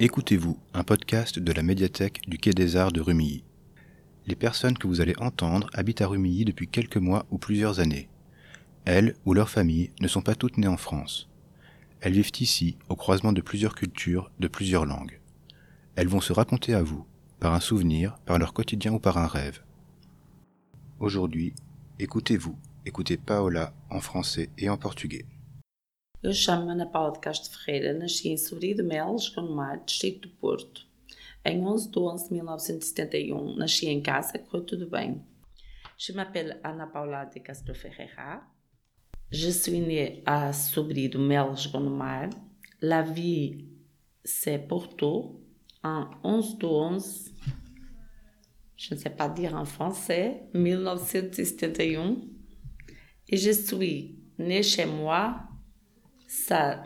Écoutez-vous, un podcast de la médiathèque du Quai des Arts de Rumilly. Les personnes que vous allez entendre habitent à Rumilly depuis quelques mois ou plusieurs années. Elles ou leurs familles ne sont pas toutes nées en France. Elles vivent ici, au croisement de plusieurs cultures, de plusieurs langues. Elles vont se raconter à vous, par un souvenir, par leur quotidien ou par un rêve. Aujourd'hui, écoutez-vous, écoutez Paola en français et en portugais. Eu chamo-me Ana Paula de Castro Ferreira, nasci em Sobrio de Melos, Gondomar, distrito do Porto. Em 11 de 11 de 1971, nasci em casa, correu tudo bem. Je m'appelle Ana Paula de Castro Ferreira. Je suis née à Sobrio de Melos, Gondomar. La vie, c'est Porto, en 11 de 11, je ne sais pas dire en français, 1971. Et je suis née chez moi ça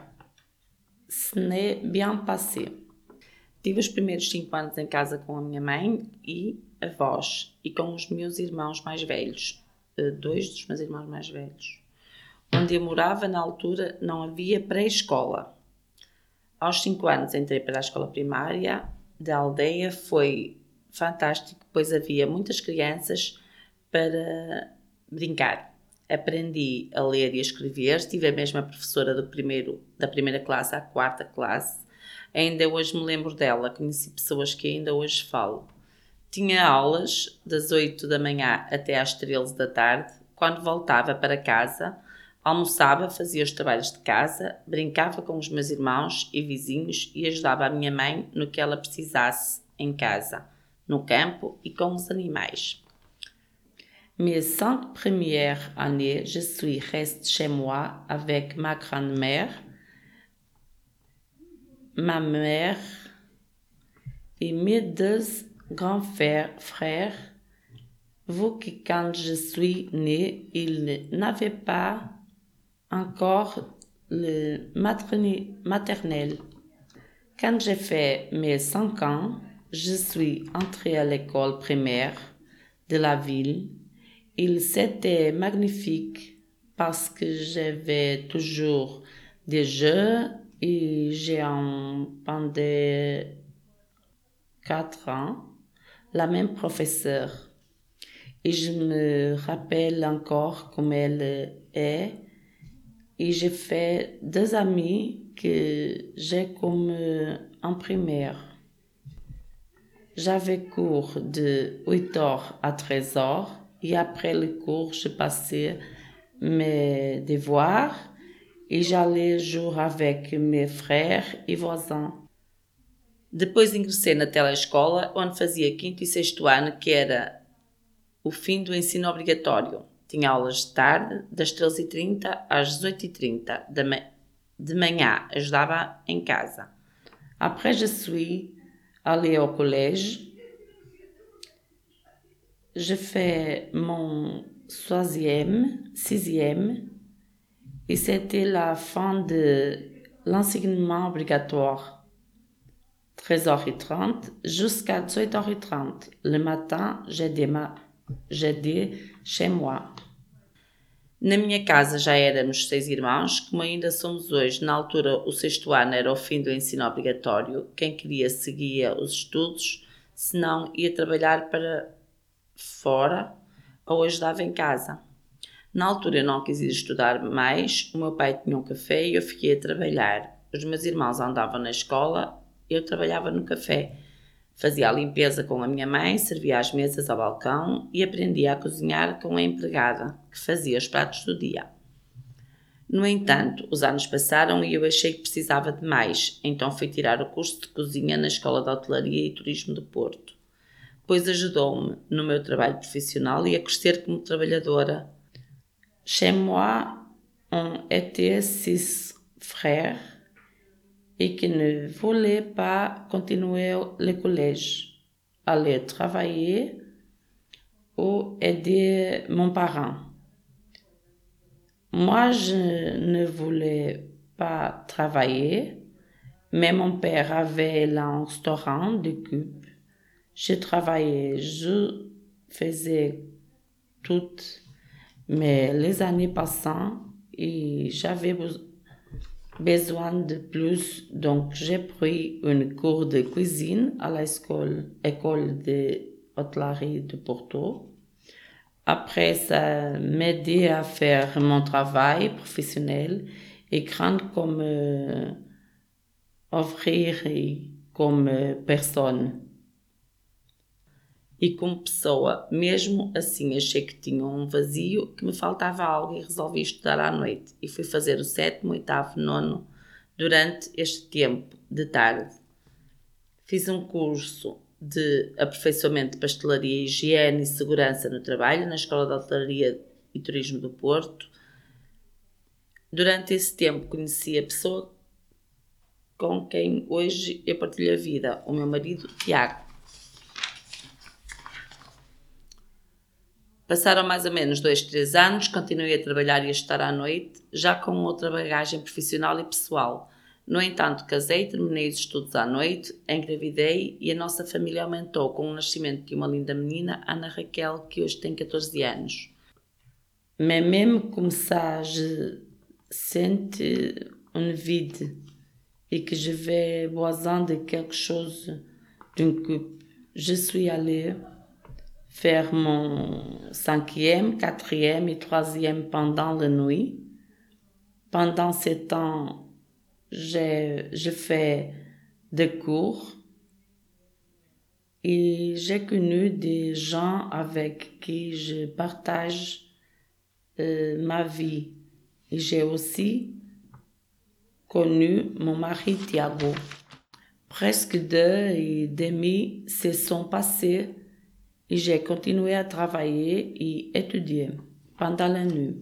se n'est bien passé. Tive os primeiros cinco anos em casa com a minha mãe e avós e com os meus irmãos mais velhos, eh, dois dos meus irmãos mais velhos. Onde eu morava, na altura, não havia pré-escola. Aos cinco anos entrei para a escola primária da aldeia, foi fantástico, pois havia muitas crianças para brincar aprendi a ler e a escrever. Tive a mesma professora do primeiro, da primeira classe à quarta classe. Ainda hoje me lembro dela, conheci pessoas que ainda hoje falo. Tinha aulas das 8 da manhã até às 13 da tarde. Quando voltava para casa, almoçava, fazia os trabalhos de casa, brincava com os meus irmãos e vizinhos e ajudava a minha mãe no que ela precisasse em casa, no campo e com os animais. Mes cinq premières années, je suis restée chez moi avec ma grand-mère, ma mère et mes deux grands frères, vous que quand je suis née, ils n'avaient pas encore le maternel. Quand j'ai fait mes cinq ans, je suis entrée à l'école primaire de la ville il c'était magnifique parce que j'avais toujours des jeux et j'ai en pendant quatre ans la même professeure. Et je me rappelle encore comme elle est. Et j'ai fait deux amis que j'ai comme en primaire. J'avais cours de 8h à 13h et après le cours, je passais mes devoirs e j'allais jouer avec mes frères e voisins. Depois ingressei na telescola, onde fazia quinto e sexto ano, que era o fim do ensino obrigatório. Tinha aulas de tarde, das 13h30 às 18h30 de manhã, ajudava em casa. Après, je suis allée au collège je fais mon troisième, sixième, et c'était la fin de l'enseignement obligatoire. 13h30 jusqu'à 18h30. Le matin, j'étais chez moi. Na minha casa já éramos seis irmãos, como ainda somos hoje. Na altura, o sexto ano era o fim do ensino obrigatório. Quem queria seguia os estudos, se não, ia trabalhar para fora ou ajudava em casa. Na altura eu não quis ir estudar mais, o meu pai tinha um café e eu fiquei a trabalhar. Os meus irmãos andavam na escola, eu trabalhava no café. Fazia a limpeza com a minha mãe, servia as mesas ao balcão e aprendia a cozinhar com a empregada, que fazia os pratos do dia. No entanto, os anos passaram e eu achei que precisava de mais, então fui tirar o curso de cozinha na Escola de Hotelaria e Turismo do Porto pois ajudou-me no meu trabalho profissional e a crescer como trabalhadora. Chez moi, on était six frères et qui ne voulaient pas continuer le collège, aller travailler ou aider mon parent. Moi, je ne voulais pas travailler, mais mon père avait un restaurant de cube je travaillais, je faisais toutes, mais les années passant j'avais besoin de plus, donc j'ai pris une cours de cuisine à l'école école de hôtellerie de Porto. Après, ça m'aidait à faire mon travail professionnel et grande comme euh, offrir comme euh, personne. E como pessoa, mesmo assim, achei que tinha um vazio, que me faltava algo e resolvi estudar à noite. E fui fazer o sétimo, oitavo, nono durante este tempo de tarde. Fiz um curso de aperfeiçoamento de pastelaria, higiene e segurança no trabalho na Escola de Hotelaria e Turismo do Porto. Durante esse tempo conheci a pessoa com quem hoje eu partilho a vida, o meu marido Tiago. Passaram mais ou menos dois, três anos, continuei a trabalhar e a estar à noite, já com outra bagagem profissional e pessoal. No entanto, casei, terminei os estudos à noite, engravidei e a nossa família aumentou com o nascimento de uma linda menina, Ana Raquel, que hoje tem 14 anos. Mais même comme ça, je sens un vide et que je vais besoin de quelque chose d'un couple. Je suis allée faire mon cinquième, quatrième et troisième pendant la nuit. Pendant ce temps, j'ai, je fais des cours et j'ai connu des gens avec qui je partage euh, ma vie. Et j'ai aussi connu mon mari Thiago. Presque deux et demi se sont passés et j'ai continué à travailler et étudier pendant la nuit.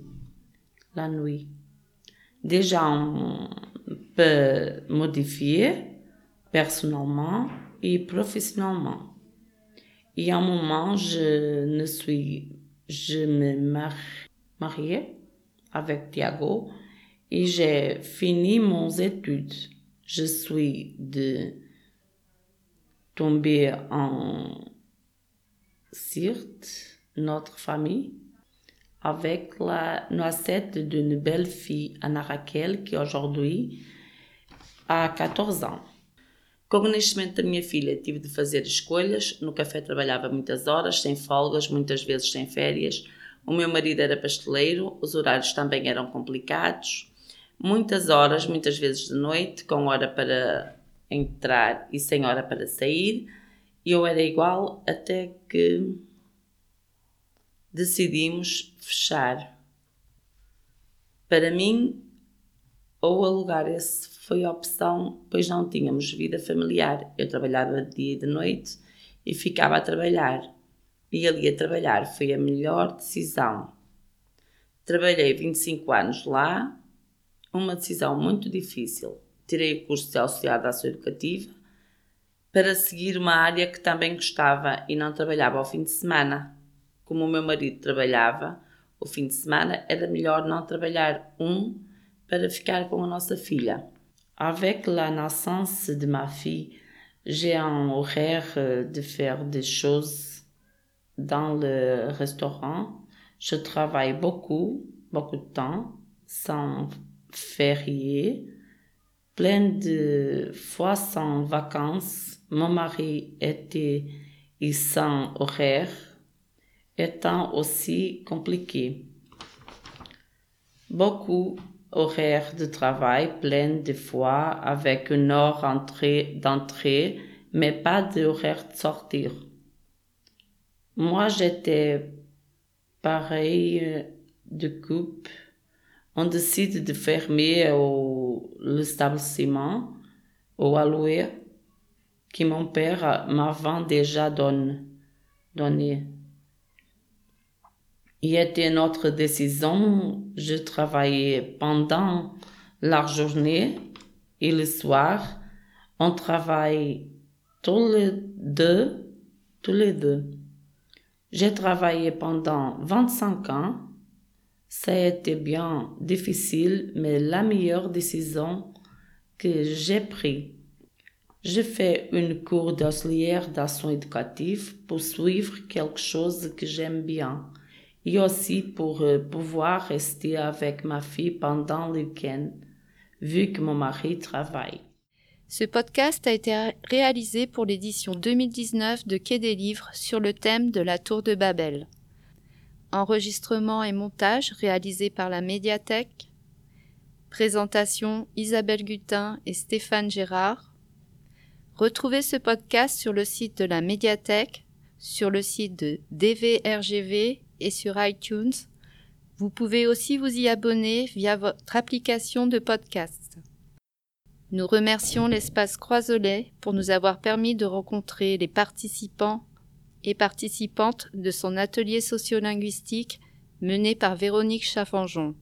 La nuit. Déjà, on peut modifier personnellement et professionnellement. Et à un moment, je ne suis, je me mariais avec Thiago et j'ai fini mon études. Je suis de tomber en Sirte, notre famille, avec la noisette d'une belle fille, Ana Raquel, que aujourd'hui a 14 ans. Com o nascimento da minha filha, tive de fazer escolhas. No café trabalhava muitas horas, sem folgas, muitas vezes sem férias. O meu marido era pasteleiro, os horários também eram complicados. Muitas horas, muitas vezes de noite, com hora para entrar e sem hora para sair e eu era igual até que decidimos fechar. Para mim, ou alugar esse foi a opção, pois não tínhamos vida familiar. Eu trabalhava dia e de noite e ficava a trabalhar. E ali a trabalhar foi a melhor decisão. Trabalhei 25 anos lá, uma decisão muito difícil. Tirei o curso de auxiliar da ação educativa para seguir uma área que também gostava e não trabalhava ao fim de semana. Como o meu marido trabalhava, o fim de semana era melhor não trabalhar um para ficar com a nossa filha. Avec la naissance de ma fille, j'ai un horaire de faire des choses dans le restaurant. Je travaille beaucoup, beaucoup de temps, sans férié, plein de fois sans vacances mon mari était sans horaire, étant aussi compliqué. Beaucoup horaires de travail plein de fois avec une heure d'entrée, mais pas d'horaire de sortir. Moi, j'étais pareil euh, de coupe. On décide de fermer l'établissement ou à louer que mon père m'avait déjà donné. Il était notre décision. Je travaillais pendant la journée et le soir. On travaille tous les deux, tous les deux. J'ai travaillé pendant 25 ans. Ça a été bien difficile, mais la meilleure décision que j'ai prise. Je fais une cours d'auxiliaire d'action éducative pour suivre quelque chose que j'aime bien et aussi pour euh, pouvoir rester avec ma fille pendant le week-end. vu que mon mari travaille. Ce podcast a été réalisé pour l'édition 2019 de Quai des Livres sur le thème de la Tour de Babel. Enregistrement et montage réalisé par la médiathèque. Présentation Isabelle Gutin et Stéphane Gérard. Retrouvez ce podcast sur le site de la médiathèque, sur le site de DVRGV et sur iTunes. Vous pouvez aussi vous y abonner via votre application de podcast. Nous remercions l'espace Croiselet pour nous avoir permis de rencontrer les participants et participantes de son atelier sociolinguistique mené par Véronique Chaffanjon.